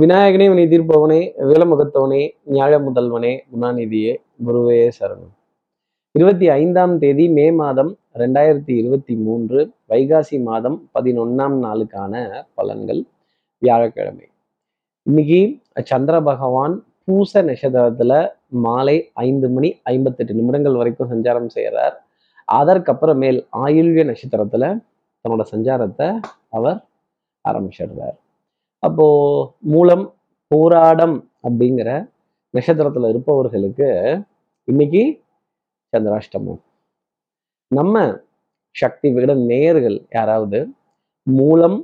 விநாயகனே வினை தீர்ப்பவனே வேலமுகத்தவனே ஞாழ முதல்வனே குணாநிதியே குருவே சரணம். இருபத்தி ஐந்தாம் தேதி மே மாதம் ரெண்டாயிரத்தி இருபத்தி மூன்று வைகாசி மாதம் பதினொன்னாம் நாளுக்கான பலன்கள் வியாழக்கிழமை. இன்னைக்கு சந்திர பகவான் பூச நட்சத்திரத்துல மாலை ஐந்து மணி ஐம்பத்தெட்டு நிமிடங்கள் வரைக்கும் சஞ்சாரம் செய்கிறார் அதற்கப்புறமேல் ஆயுள்ய நட்சத்திரத்துல தன்னோட சஞ்சாரத்தை அவர் ஆரம்பிச்சிடுறார். அப்போ மூலம் போராடம் அப்படிங்கிற நட்சத்திரத்துல இருப்பவர்களுக்கு இன்னைக்கு சந்திராஷ்டமம். நம்ம சக்தி விகட நேயர்கள் யாராவது மூலம்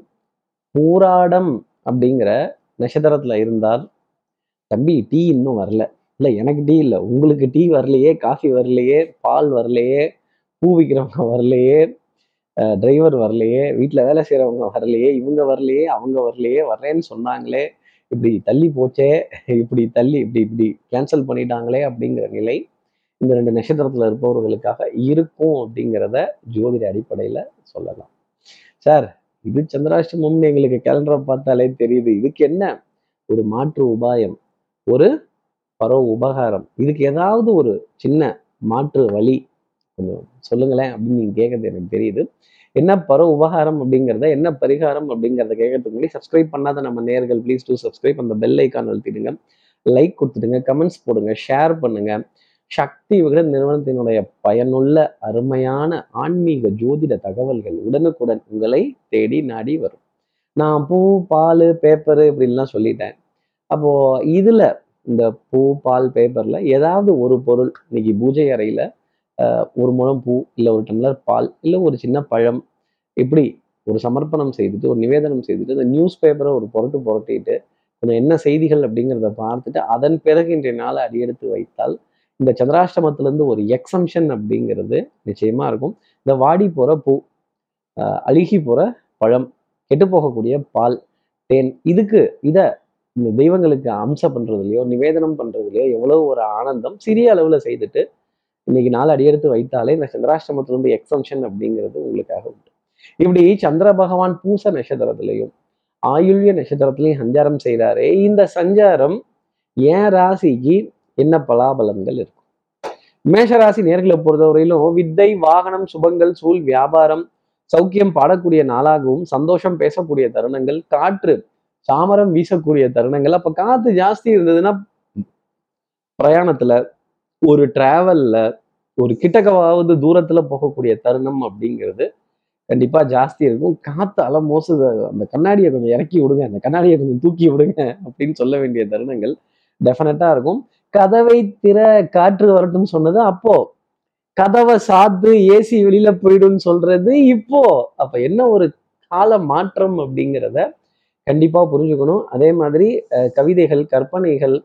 போராடம் அப்படிங்கிற நட்சத்திரத்துல இருந்தால் தம்பி டீ இன்னும் வரல. இல்லை எனக்கு டீ இல்லை. உங்களுக்கு டீ வரலையே காஃபி வரலையே பால் வரலையே பூ விற்கிறவங்க வரலையே டிரைவர் வரலையே வீட்டில் வேலை செய்கிறவங்க வரலையே இவங்க வரலையே அவங்க வரலையே வர்றேன்னு சொன்னாங்களே இப்படி தள்ளி போச்சே இப்படி தள்ளி இப்படி இப்படி கேன்சல் பண்ணிட்டாங்களே அப்படிங்கிற நிலை இந்த ரெண்டு நட்சத்திரத்தில் இருப்பவர்களுக்காக இருக்கும் அப்படிங்கிறத ஜோதிட அடிப்படையில் சொல்லலாம். சார் இது சந்திராஷ்டமம்னு எங்களுக்கு கேலண்டரை பார்த்தாலே தெரியுது. இதுக்கு என்ன? ஒரு மாற்று உபாயம் ஒரு பரவ உபகாரம். இதுக்கு ஏதாவது ஒரு சின்ன மாற்று வழி கொஞ்சம் சொல்லுங்களேன் அப்படின்னு நீங்க கேட்கறது எனக்கு தெரியுது. என்ன பர உபகாரம் அப்படிங்கிறத என்ன பரிகாரம் அப்படிங்கிறத கேட்கறதுக்கு முன்னாடி சப்ஸ்கிரைப் பண்ணாத நம்ம நேர்கள் ப்ளீஸ் டூ சப்ஸ்கிரைப் அந்த பெல் ஐக்கான் அழுத்திடுங்க. லைக் கொடுத்துடுங்க கமெண்ட்ஸ் போடுங்க ஷேர் பண்ணுங்க. சக்தி விகட நிறுவனத்தினுடைய பயனுள்ள அருமையான ஆன்மீக ஜோதிட தகவல்கள் உடனுக்குடன் உங்களை தேடி நாடி வரும். நான் பூ பால் பேப்பரு இப்படின்லாம் சொல்லிட்டேன். அப்போது இதில் இந்த பூ பால் பேப்பரில் ஏதாவது ஒரு பொருள் இன்னைக்கு பூஜை அறையில் ஒரு முழம் பூ இல்லை ஒரு டம்ளர் பால் இல்லை ஒரு சின்ன பழம் இப்படி ஒரு சமர்ப்பணம் செய்துட்டு ஒரு நிவேதனம் செய்துட்டு அந்த நியூஸ் பேப்பரை ஒரு புரட்டு புரட்டிட்டு கொஞ்சம் என்ன செய்திகள் அப்படிங்கிறத பார்த்துட்டு அதன் பிறகு இன்றைய நாளை அடியெடுத்து வைத்தால் இந்த சந்திராஷ்டமத்திலேருந்து ஒரு எக்ஸம்ஷன் அப்படிங்கிறது நிச்சயமாக இருக்கும். இந்த வாடி போகிற பூ அழுகி போகிற பழம் கெட்டு போகக்கூடிய பால் தேன் இதுக்கு இதை இந்த தெய்வங்களுக்கு அம்சம் பண்ணுறதுலையோ நிவேதனம் பண்ணுறதுலையோ எவ்வளோ ஒரு ஆனந்தம் சிறிய அளவில் செய்துட்டு இன்னைக்கு நாள் அடியெடுத்து வைத்தாலே இந்த சந்திராஷ்டமத்திலிருந்து எக்ஸம்ஷன் அப்படிங்கிறது உங்களுக்காக உண்டு. இப்படி சந்திர பகவான் பூச நட்சத்திரத்திலையும் ஆயுள்ய நட்சத்திரத்திலையும் சஞ்சாரம் செய்கிறாரே இந்த சஞ்சாரம் ஏன் ராசிக்கு என்ன பலாபலன்கள் இருக்கும்? மேஷராசி நேர்களை பொறுத்தவரையிலும் வித்தை வாகனம் சுபங்கள் சூழ் வியாபாரம் சௌக்கியம் பாடக்கூடிய நாளாகவும் சந்தோஷம் பேசக்கூடிய தருணங்கள் காற்று சாமரம் வீசக்கூடிய தருணங்கள் அப்ப காத்து ஜாஸ்தி இருந்ததுன்னா பிரயாணத்துல ஒரு டிராவலில் ஒரு கிட்டக்கவாவது தூரத்தில் போகக்கூடிய தருணம் அப்படிங்கிறது கண்டிப்பா ஜாஸ்தி இருக்கும். காற்று அலை மோசுது அந்த கண்ணாடியை கொஞ்சம் இறக்கி விடுங்க அந்த கண்ணாடியை கொஞ்சம் தூக்கி விடுங்க அப்படின்னு சொல்ல வேண்டிய தருணங்கள் டெஃபினட்டாக இருக்கும். கதவை திற காற்று வரட்டும் சொன்னது அப்போ கதவை சாத்து ஏசி வெளியில போயிடும்னு சொல்றது இப்போ அப்ப என்ன ஒரு கால மாற்றம் அப்படிங்கிறத கண்டிப்பா புரிஞ்சுக்கணும். அதே மாதிரி கவிதைகள் கற்பனைகள்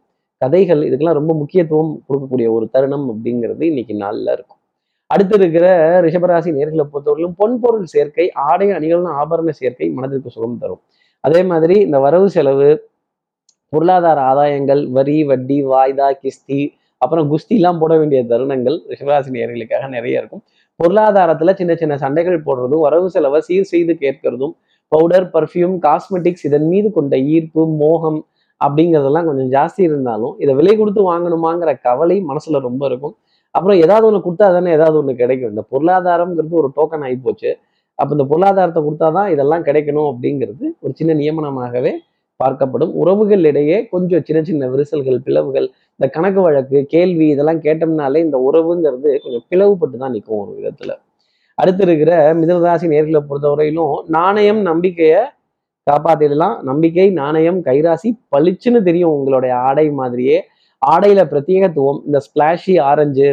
கதைகள் இதுக்கெல்லாம் ரொம்ப முக்கியத்துவம் கொடுக்கக்கூடிய ஒரு தருணம் அப்படிங்கிறது இன்னைக்கு நாளில் இருக்கும். அடுத்து இருக்கிற ரிஷபராசி நேர்களை பொறுத்தவரையிலும் பொன்பொருள் சேர்க்கை ஆடை அணிகள்னு ஆபரண சேர்க்கை மனதிற்கு சுகம் தரும். அதே மாதிரி இந்த வரவு செலவு பொருளாதார ஆதாயங்கள் வரி வட்டி வாய்தா கிஸ்தி அப்புறம் குஸ்திலாம் போட வேண்டிய தருணங்கள் ரிஷபராசி நேர்களுக்காக நிறைய இருக்கும். பொருளாதாரத்துல சின்ன சின்ன சண்டைகள் போடுறதும் வரவு செலவை சீர் செய்து கேட்கறதும் பவுடர் பர்ஃப்யூம் காஸ்மெட்டிக்ஸ் இதன் மீது கொண்ட ஈர்ப்பு மோகம் அப்படிங்கிறதெல்லாம் கொஞ்சம் ஜாஸ்தி இருந்தாலும் இதை விலை கொடுத்து வாங்கணுமாங்கிற கவலை மனசுல ரொம்ப இருக்கும். அப்புறம் ஏதாவது ஒன்று கொடுத்தா தானே ஏதாவது ஒன்று கிடைக்கும். இந்த பொருளாதாரம்ங்கிறது ஒரு டோக்கன் ஆகி போச்சு. அப்போ இந்த பொருளாதாரத்தை கொடுத்தாதான் இதெல்லாம் கிடைக்கணும் அப்படிங்கிறது ஒரு சின்ன நியமனமாகவே பார்க்கப்படும். உறவுகள் இடையே கொஞ்சம் சின்ன சின்ன விரிசல்கள் பிளவுகள் இந்த கணக்கு வழக்கு கேள்வி இதெல்லாம் கேட்டோம்னாலே இந்த உறவுங்கிறது கொஞ்சம் பிளவுபட்டு தான் நிற்கும் ஒரு விதத்துல. அடுத்து இருக்கிற மிதனராசி நேர்களை பொறுத்தவரையிலும் நாணயம் நம்பிக்கையை காப்பாத்திடலாம். நம்பிக்கை நாணயம் கைராசி பளிச்சுன்னு தெரியும் உங்களுடைய ஆடை மாதிரியே. ஆடையில பிரத்யேகத்துவம் இந்த ஸ்பிளாஷி ஆரஞ்சு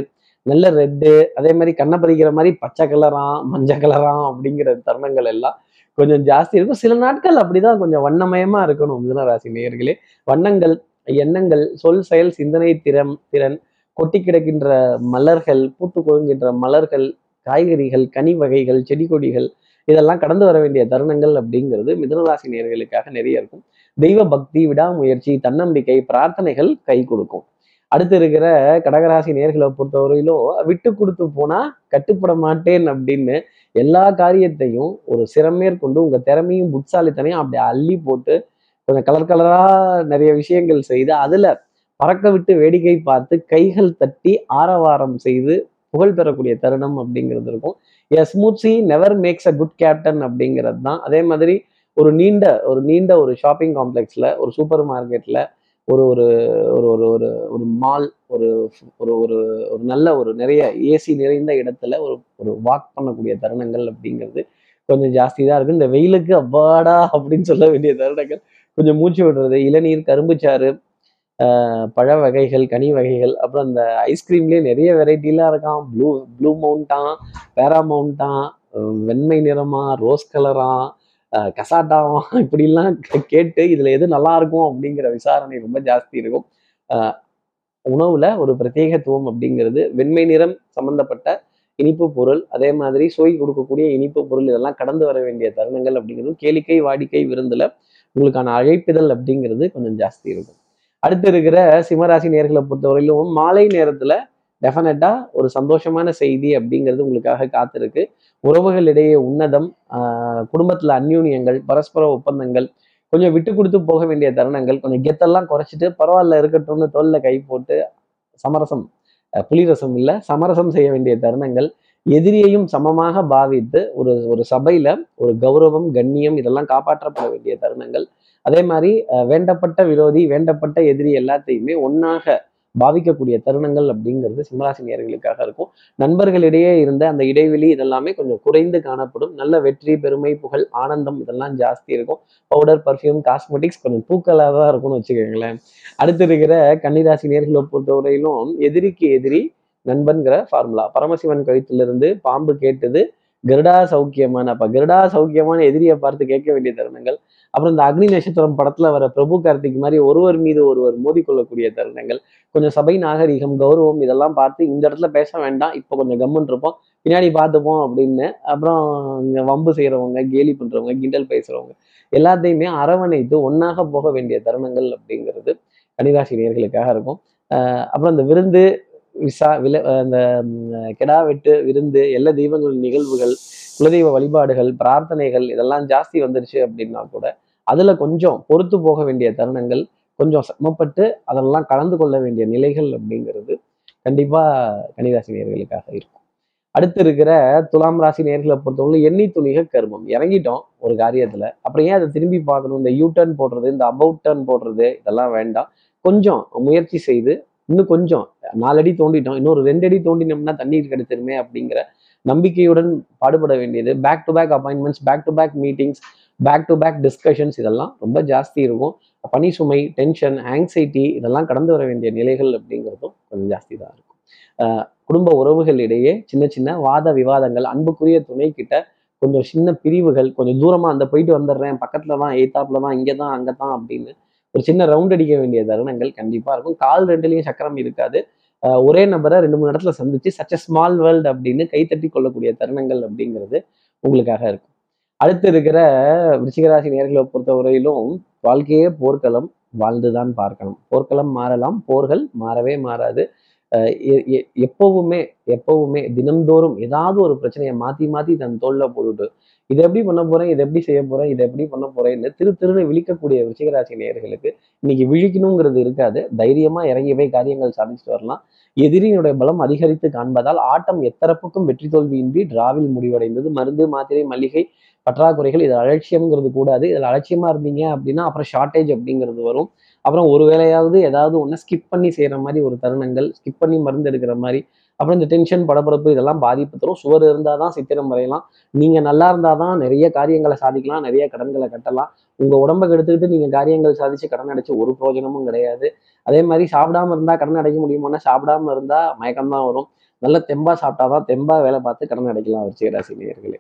நல்ல ரெட்டு அதே மாதிரி கண்ணை பறிக்கிற மாதிரி பச்சை கலராம் மஞ்சள் கலராம் அப்படிங்கிற தருணங்கள் எல்லாம் கொஞ்சம் ஜாஸ்தி இருக்கும். சில நாட்கள் அப்படிதான் கொஞ்சம் வண்ணமயமா இருக்கணும் மிதனராசி நேயர்களே. வண்ணங்கள் எண்ணங்கள் சொல் செயல் சிந்தனை திறம் திறன் கொட்டி கிடக்கின்ற மலர்கள் பூத்து கொழுங்கின்ற மலர்கள் காய்கறிகள் கனி வகைகள் செடி கொடிகள் இதெல்லாம் கடந்து வர வேண்டிய தருணங்கள் அப்படிங்கிறது மிதனராசி நேர்களுக்காக நிறைய இருக்கும். தெய்வ பக்தி விடாமுயற்சி தன்னம்பிக்கை பிரார்த்தனைகள் கை கொடுக்கும். அடுத்து இருக்கிற கடகராசி நேர்களை பொறுத்தவரையிலும் விட்டு கொடுத்து போனா கட்டுப்பட மாட்டேன் அப்படின்னு எல்லா காரியத்தையும் ஒரு சிறமேற்கொண்டு உங்க திறமையும் புட்சாலித்தனையும் அப்படி அள்ளி போட்டு கொஞ்சம் கலர் கலரா நிறைய விஷயங்கள் செய்து அதுல பறக்க விட்டு வேடிக்கை பார்த்து கைகள் தட்டி ஆரவாரம் செய்து புகழ் பெறக்கூடிய தருணம் அப்படிங்கிறது இருக்கும். A smooth sea never makes a good captain அப்படிங்கிறது தான் அதே மாதிரி ஒரு நீண்ட ஒரு நீண்ட ஒரு ஷாப்பிங் காம்ப்ளெக்ஸில் ஒரு சூப்பர் மார்க்கெட்டில் ஒரு ஒரு ஒரு ஒரு ஒரு ஒரு மால் ஒரு ஒரு ஒரு ஒரு நல்ல ஒரு நிறைய ஏசி நிறைந்த இடத்துல ஒரு ஒரு வாக் பண்ணக்கூடிய தருணங்கள் அப்படிங்கிறது கொஞ்சம் ஜாஸ்தி தான் இருக்கும் இந்த வெயிலுக்கு அப்பாடா அப்படின்னு சொல்ல வேண்டிய தருணங்கள் கொஞ்சம் மூச்சு விடுறது இளநீர் கரும்புச்சாறு பழ வகைகள் கனி வகைகள் அப்புறம் அந்த ஐஸ்கிரீம்லேயே நிறைய வெரைட்டிலாம் இருக்கான் ப்ளூ ப்ளூ மவுண்டான் பேராமவுண்டான் வெண்மை நிறமா ரோஸ் கலரா கசாட்டாவா இப்படிலாம் கேட்டு இதில் எது நல்லா இருக்கும் அப்படிங்கிற விசாரணை ரொம்ப ஜாஸ்தி இருக்கும். உணவில் உணவுல ஒரு பிரத்யேகத்துவம் அப்படிங்கிறது வெண்மை நிறம் சம்பந்தப்பட்ட இனிப்பு பொருள் அதே மாதிரி சுவை கொடுக்கக்கூடிய இனிப்பு பொருள் இதெல்லாம் கடந்து வர வேண்டிய தருணங்கள் அப்படிங்கிறது கேளிக்கை வாடிக்கை விருந்தில் உங்களுக்கான அழைப்பிதழ் அப்படிங்கிறது கொஞ்சம் ஜாஸ்தி இருக்கும். அடுத்து இருக்கிற சிம்மராசி நேர்களை பொறுத்தவரையிலும் மாலை நேரத்துல டெஃபினட்டா ஒரு சந்தோஷமான செய்தி அப்படிங்கிறது உங்களுக்காக காத்திருக்கு. உறவுகளிடையே உன்னதம் ஆஹ் குடும்பத்துல அந்யூன்யங்கள் பரஸ்பர ஒப்பந்தங்கள் கொஞ்சம் விட்டு கொடுத்து போக வேண்டிய தருணங்கள் கொஞ்சம் கெத்தெல்லாம் குறைச்சிட்டு பரவாயில்ல இருக்கட்டும்னு தோல்ல கை போட்டு சமரசம் அஹ் புலிரசம் இல்ல சமரசம் செய்ய வேண்டிய தருணங்கள் எதிரியையும் சமமாக பாவித்து ஒரு ஒரு சபையில ஒரு கௌரவம் கண்ணியம் இதெல்லாம் காப்பாற்றப்பட வேண்டிய தருணங்கள் அதே மாதிரி வேண்டப்பட்ட விரோதி வேண்டப்பட்ட எதிரி எல்லாத்தையுமே ஒன்றாக பாவிக்கக்கூடிய தருணங்கள் அப்படிங்கிறது சிம்மராசி நேர்களுக்காக இருக்கும். நண்பர்களிடையே இருந்த அந்த இடைவெளி இதெல்லாமே கொஞ்சம் குறைந்து காணப்படும். நல்ல வெற்றி பெருமை புகழ் ஆனந்தம் இதெல்லாம் ஜாஸ்தி இருக்கும். பவுடர் பர்ஃப்யூம் காஸ்மெட்டிக்ஸ் கொஞ்சம் தூக்கலாக தான் இருக்கும்னு வச்சுக்கோங்களேன். அடுத்து இருக்கிற கன்னிராசி நேர்களை பொறுத்தவரையிலும் எதிரிக்கு எதிரி நண்பன்கிற ஃபார்முலா பரமசிவன் கழுத்திலிருந்து பாம்பு கேட்டது கருடா சௌக்கியமான அப்ப கருடா சௌக்கியமான எதிரியை பார்த்து கேட்க வேண்டிய தருணங்கள். அப்புறம் இந்த அக்னி நட்சத்திரம் படத்துல வர பிரபு கார்த்திக் மாதிரி ஒருவர் மீது ஒருவர் மோதிக்கொள்ளக்கூடிய தருணங்கள். கொஞ்சம் சபை நாகரிகம் கௌரவம் இதெல்லாம் பார்த்து இந்த இடத்துல பேச வேண்டாம். இப்போ கொஞ்சம் கம்முன்னு இருப்போம். பின்னாடி பார்த்துப்போம் அப்படின்னு. அப்புறம் இங்க வம்பு செய்யறவங்க கேலி பண்றவங்க கிண்டல் பேசுறவங்க எல்லாத்தையுமே அரவணைத்து ஒன்றாக போக வேண்டிய தருணங்கள் அப்படிங்கிறது கன்னிராசி நேர்களுக்காக இருக்கும். அப்புறம் இந்த விருந்து விசா வில அந்த கெடா வெட்டு விருந்து எல்லா தெய்வங்கள் நிகழ்வுகள் குலதெய்வ வழிபாடுகள் பிரார்த்தனைகள் இதெல்லாம் ஜாஸ்தி வந்துருச்சு அப்படின்னா கூட அதில் கொஞ்சம் பொறுத்து போக வேண்டிய தருணங்கள் கொஞ்சம் சிரமப்பட்டு அதெல்லாம் கலந்து கொள்ள வேண்டிய நிலைகள் அப்படிங்கிறது கண்டிப்பாக கன்னிராசி நேர்களுக்காக இருக்கும். அடுத்து இருக்கிற துலாம் ராசி நேர்களை பொறுத்தவரை எண்ணி துணிக கர்மம். இறங்கிட்டோம் ஒரு காரியத்தில். அப்புறம் ஏன் அதை திரும்பி பார்க்கணும்? இந்த யூ டர்ன் போடுறது இந்த அபவுட் டர்ன் போடுறது இதெல்லாம் வேண்டாம். கொஞ்சம் முயற்சி செய்து இன்னும் கொஞ்சம் நாலடி தோண்டிட்டோம் இன்னொரு ரெண்டு அடி தோண்டினோம்னா தண்ணீர் கிடைச்சிருமே அப்படிங்கிற நம்பிக்கையுடன் பாடுபட வேண்டியது. Back to back appointments back to back meetings back to back discussions இதெல்லாம் ரொம்ப ஜாஸ்தி இருக்கும். பனி சுமை டென்ஷன் ஆங்ஸைட்டி இதெல்லாம் கடந்து வர வேண்டிய நிலைகள் அப்படிங்கிறதும் கொஞ்சம் ஜாஸ்தி தான் இருக்கும் குடும்ப உறவுகளிடையே சின்ன சின்ன வாத விவாதங்கள் அன்புக்குரிய துணை கிட்ட கொஞ்சம் சின்ன பிரிவுகள் கொஞ்சம் தூரமாக அந்த போயிட்டு வந்துடுறேன் பக்கத்தில் தான் எய்த்தாப்பில் தான் இங்கே தான் அங்கே தான் அப்படின்னு ஒரு சின்ன ரவுண்ட் அடிக்க வேண்டிய தருணங்கள் கண்டிப்பா இருக்கும். கால் ரெண்டுலேயும் சக்கரம் இருக்காது. ஒரே நபரை ரெண்டு மூணு இடத்துல சந்திச்சு சச் ஸ்மால் வேர்ல்டு அப்படின்னு கைத்தட்டி கொள்ளக்கூடிய தருணங்கள் அப்படிங்கிறது உங்களுக்காக இருக்கும். அடுத்து இருக்கிற விருச்சிகராசி நேர்களை பொறுத்தவரையிலும் வாழ்க்கையே போர்க்களம் வாழ்ந்துதான் பார்க்கணும். போர்க்களம் மாறலாம் போர்கள் மாறவே மாறாது. எப்பவுமே எப்பவுமே தினம்தோறும் ஏதாவது ஒரு பிரச்சனையை மாத்தி மாத்தி தன் தோல்ல போட்டுட்டு இதை எப்படி பண்ண போறேன்? இதை எப்படி செய்ய போறேன்? இதை எப்படி பண்ண போறேன்னு திரு திருன்னு விழிக்கக்கூடிய விருச்சிகராசி நேயர்களுக்கு இன்னைக்கு விழிக்கணுங்கிறது இருக்காது. தைரியமா இறங்கி போய் காரியங்கள் சாதிச்சுட்டு வரலாம். எதிரியினுடைய பலம் அதிகரித்து காண்பதால் ஆட்டம் எத்தரப்புக்கும் வெற்றி தோல்வியின்றி டிராவில் முடிவடைந்தது. மருந்து மாத்திரை மல்லிகை பற்றாக்குறைகள் இது அலட்சியம்ங்கிறது கூடாது. இதில் அலட்சியமா இருந்தீங்க அப்படின்னா அப்புறம் ஷார்ட்டேஜ் அப்படிங்கிறது வரும். அப்புறம் ஒரு வேலையாவது ஏதாவது ஒன்று ஸ்கிப் பண்ணி செய்கிற மாதிரி ஒரு தருணங்கள் ஸ்கிப் பண்ணி மருந்து எடுக்கிற மாதிரி அப்புறம் இந்த டென்ஷன் படபடப்பு இதெல்லாம் பாதிப்பு தரும். சுவர் இருந்தால் தான் சித்திரம் வரையலாம். நீங்கள் நல்லா இருந்தால் தான் நிறைய காரியங்களை சாதிக்கலாம் நிறைய கடன்களை கட்டலாம். உங்கள் உடம்பை கெடுத்துக்கிட்டு நீங்கள் காரியங்கள் சாதிச்சு கடன் அடைச்சு ஒரு பிரயோஜனமும் கிடையாது. அதே மாதிரி சாப்பிடாம இருந்தால் கடன் அடைக்க முடியுமானா சாப்பிடாம இருந்தால் மயக்கம் தான் வரும். நல்ல தெம்பா சாப்பிட்டாதான் தெம்பா வேலை பார்த்து கடன் அடைக்கலாம் விருச்சிக ராசி நேர்களே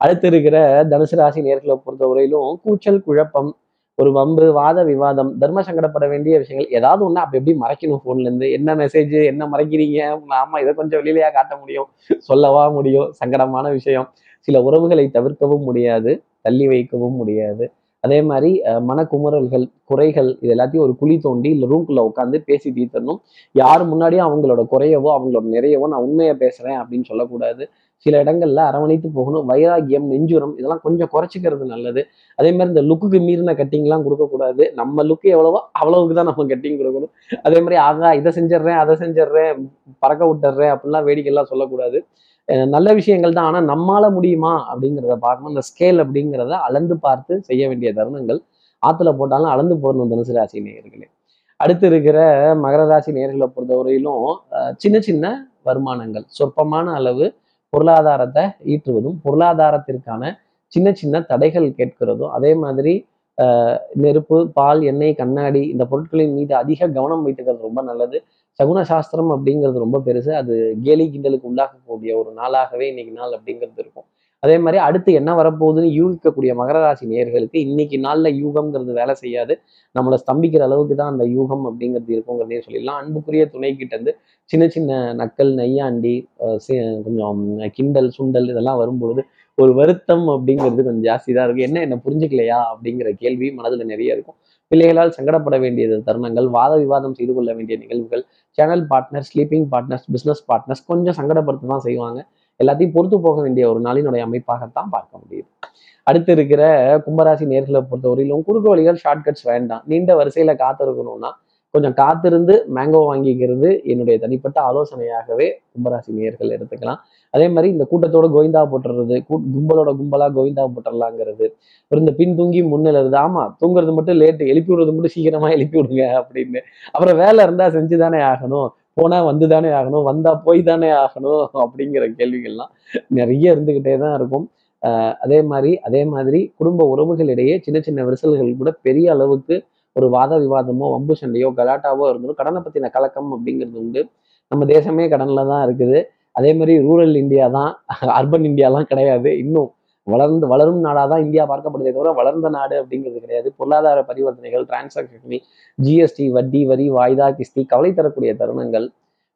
அடுத்து இருக்கிற தனுசு ராசி நேர்களை பொறுத்தவரையிலும் கூச்சல் குழப்பம் ஒரு வம்பு வாத விவாதம் தர்ம சங்கடப்பட வேண்டிய விஷயங்கள் ஏதாவது ஒண்ணு அப்படி எப்படி மறைக்கணும் போன்ல இருந்து. என்ன மெசேஜ் என்ன மறைக்கிறீங்க? ஆமா இதை கொஞ்சம் வெளியிலயா காட்ட முடியும். சொல்லவா முடியும். சங்கடமான விஷயம். சில உறவுகளை தவிர்க்கவும் முடியாது. தள்ளி வைக்கவும் முடியாது. அதே மாதிரி மனக்குமுறல்கள் குறைகள் இது எல்லாத்தையும் ஒரு குழி தோண்டி இல்லை ரூம்குள்ளே உட்காந்து பேசி தீர்த்தணும் யார் முன்னாடியும் அவங்களோட குறையவோ அவங்களோட நிறையவோ நான் உண்மையை பேசுறேன் அப்படின்னு சொல்லக்கூடாது. சில இடங்கள்ல அரவணைத்து போகணும். வைராகியம் நெஞ்சுரம் இதெல்லாம் கொஞ்சம் குறைச்சிக்கிறது நல்லது. அதே மாதிரி இந்த லுக்குக்கு மீறின கட்டிங்லாம் கொடுக்கக்கூடாது. நம்ம லுக்கு எவ்வளவோ அவ்வளவுக்கு தான் நம்ம கட்டிங் கொடுக்கணும். அதே மாதிரி ஆகா இதை செஞ்சிடுறேன் அதை செஞ்சிடுறேன் பறக்க விட்டுறேன் அப்படிலாம் வேடிக்கைலாம் சொல்லக்கூடாது. நல்ல விஷயங்கள் தான். ஆனால் நம்மால முடியுமா? அப்படிங்கிறத பார்க்கணும். இந்த ஸ்கேல் அப்படிங்கிறத அளந்து பார்த்து செய்ய வேண்டிய தருணங்கள். ஆற்றுல போட்டாலும் அளந்து போடணும் தனுசு ராசி நேயர்களே. அடுத்து இருக்கிற மகர ராசி நேர்களை பொறுத்தவரையிலும் சின்ன சின்ன வருமானங்கள். சொற்பமான அளவு பொருளாதாரத்தை ஈட்டுவதும் பொருளாதாரத்திற்கான சின்ன சின்ன தடைகள் கேட்கிறதும் அதே மாதிரி நெருப்பு பால் எண்ணெய் கண்ணாடி இந்த பொருட்களின் மீது அதிக கவனம் வைத்துக்கிறது ரொம்ப நல்லது. சகுன சாஸ்திரம் அப்படிங்கிறது ரொம்ப பெருசு. அது கேலி கிண்டலுக்கு உள்ளாகக்கூடிய ஒரு நாளாகவே இன்னைக்கு நாள் அப்படிங்கிறது இருக்கும். அதே மாதிரி அடுத்து என்ன வரப்போகுதுன்னு யூகிக்கக்கூடிய மகர ராசி நேர்களுக்கு இன்னைக்கு நாளில் யூகம்ங்கிறது வேலை செய்யாது. நம்மளை ஸ்தம்பிக்கிற அளவுக்கு தான் அந்த யூகம் அப்படிங்கிறது இருக்குங்கிறதே சொல்லிடலாம். அன்புக்குரிய துணை கிட்டேருந்து சின்ன சின்ன நக்கல் நையாண்டி கொஞ்சம் கிண்டல் சுண்டல் இதெல்லாம் வரும்பொழுது ஒரு வருத்தம் அப்படிங்கிறது கொஞ்சம் ஜாஸ்தி தான் இருக்கும் என்ன என்ன புரிஞ்சுக்கலையா அப்படிங்கிற கேள்வி மனதில் நிறைய இருக்கும். பிள்ளைகளால் சங்கடப்பட வேண்டியது தருணங்கள் வாத விவாதம் செய்து கொள்ள வேண்டிய நிகழ்வுகள் channel partner sleeping partners business partners கொஞ்சம் சங்கடப்படுத்த தான் செய்வாங்க. எல்லாத்தையும் பொறுத்து போக வேண்டிய ஒரு நாளினுடைய அமைப்பாகத்தான் பார்க்க முடியுது. அடுத்து இருக்கிற கும்பராசி நேர்களை பொறுத்தவரையிலும் குறுக்கு வழிகள் ஷார்ட்கட்ஸ் வேண்டாம். நீண்ட வரிசையில காத்திருக்கணும்னா கொஞ்சம் காத்திருந்து மேங்கோ வாங்கிக்கிறது என்னுடைய தனிப்பட்ட ஆலோசனையாகவே கும்பராசி நேர்கள் எடுத்துக்கலாம். அதே மாதிரி இந்த கூட்டத்தோட கோவிந்தா போட்டுறது கும்பலோட கும்பலா கோவிந்தா போட்டுடலாங்கிறது இந்த பின் தூங்கி முன்னிலிருது ஆமா தூங்குறது மட்டும் லேட்டு எழுப்பி விடுறது மட்டும் சீக்கிரமா எழுப்பி விடுங்க அப்படின்னு. அப்புறம் வேலை இருந்தா செஞ்சுதானே ஆகணும். போனா வந்து தானே ஆகணும். வந்தா போய் தானே ஆகணும் அப்படிங்கிற கேள்விகள்லாம் நிறைய இருந்துகிட்டே தான் இருக்கும். அதே மாதிரி அதே மாதிரி குடும்ப உறவுகளிடையே சின்ன சின்ன விரிசல்கள் கூட பெரிய அளவுக்கு ஒரு வாத விவாதமோ வம்பு சண்டையோ கலாட்டாவோ இருந்தாலும் கடனை பத்தின கலக்கம் அப்படிங்கிறது உண்டு. நம்ம தேசமே கடனில் தான் இருக்குது. அதே மாதிரி ரூரல் இந்தியா தான் அர்பன் இந்தியாலாம் கிடையாது. இன்னும் வளர்ந்து வளரும் நாடாக தான் இந்தியா பார்க்கப்படுதே தவிர வளர்ந்த நாடு அப்படிங்கிறது கிடையாது. பொருளாதார பரிவர்த்தனைகள் டிரான்சாக்ஷன் ஜிஎஸ்டி வட்டி வரி வாய்தா கிஸ்தி கவலை தரக்கூடிய தருணங்கள்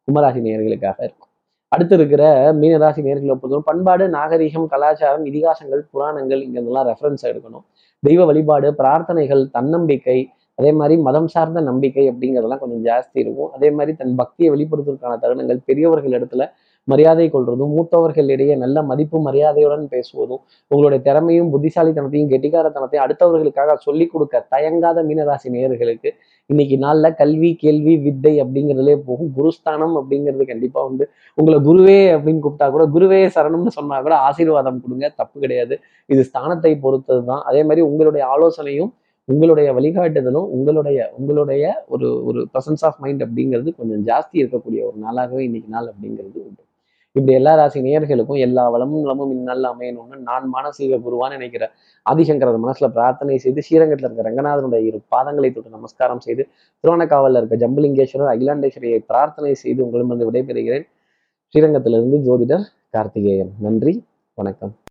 கும்பராசி நேர்களுக்காக இருக்கும். அடுத்து இருக்கிற மீனராசி நேர்களை பொறுத்தவரை பண்பாடு நாகரிகம் கலாச்சாரம் இதிகாசங்கள் புராணங்கள் இங்கெல்லாம் ரெஃபரன்ஸ் எடுக்கணும். தெய்வ வழிபாடு பிரார்த்தனைகள் தன்னம்பிக்கை அதே மாதிரி மதம் சார்ந்த நம்பிக்கை அப்படிங்கிறதெல்லாம் கொஞ்சம் ஜாஸ்தி இருக்கும். அதே மாதிரி தன் பக்தியை வெளிப்படுத்துவதற்கான தருணங்கள் பெரியவர்கள் இடத்துல மரியாதை கொள்றதும் மூத்தவர்களிடையே நல்ல மதிப்பு மரியாதையுடன் பேசுவதும் உங்களுடைய திறமையும் புத்திசாலித்தனத்தையும் கெட்டிக்காரத்தனத்தையும் அடுத்தவர்களுக்காக சொல்லிக் கொடுக்க தயங்காத மீனராசி நேயர்களுக்கு இன்னைக்கு நாளில் கல்வி கேள்வி வித்தை அப்படிங்கிறதுலே போகும். குருஸ்தானம் அப்படிங்கிறது கண்டிப்பாக வந்து உங்களை குருவே அப்படின்னு கூப்பிட்டா கூட குருவே சரணம்னு சொன்னா கூட ஆசீர்வாதம் கொடுங்க. தப்பு கிடையாது. இது ஸ்தானத்தை பொறுத்தது தான் அதே மாதிரி உங்களுடைய ஆலோசனையும் உங்களுடைய வழிகாட்டுதலும் உங்களுடைய உங்களுடைய ஒரு ஒரு ப்ரசன்ஸ் ஆஃப் மைண்ட் அப்படிங்கிறது கொஞ்சம் ஜாஸ்தி இருக்கக்கூடிய ஒரு நாளாகவே இன்னைக்கு நாள் அப்படிங்கிறது உண்டு. இப்படி எல்லா ராசி நேயர்களுக்கும் எல்லா வளமும் நலமும் இந்நாளில் அமையணும்னு நான் மானசீக குருவான்னு நினைக்கிற ஆதிசங்கரர் மனசுல பிரார்த்தனை செய்து ஸ்ரீரங்கத்தில் இருக்க ரங்கநாதனுடைய இரு பாதங்களை தொட்டு நமஸ்காரம் செய்து திருவண்ணக்காவலில் இருக்க ஜம்பலிங்கேஸ்வரர் அகிலாண்டேஸ்வரியை பிரார்த்தனை செய்து உங்களிடமிருந்து விடைபெறுகிறேன். ஸ்ரீரங்கத்திலிருந்து ஜோதிடர் கார்த்திகேயன். நன்றி வணக்கம்.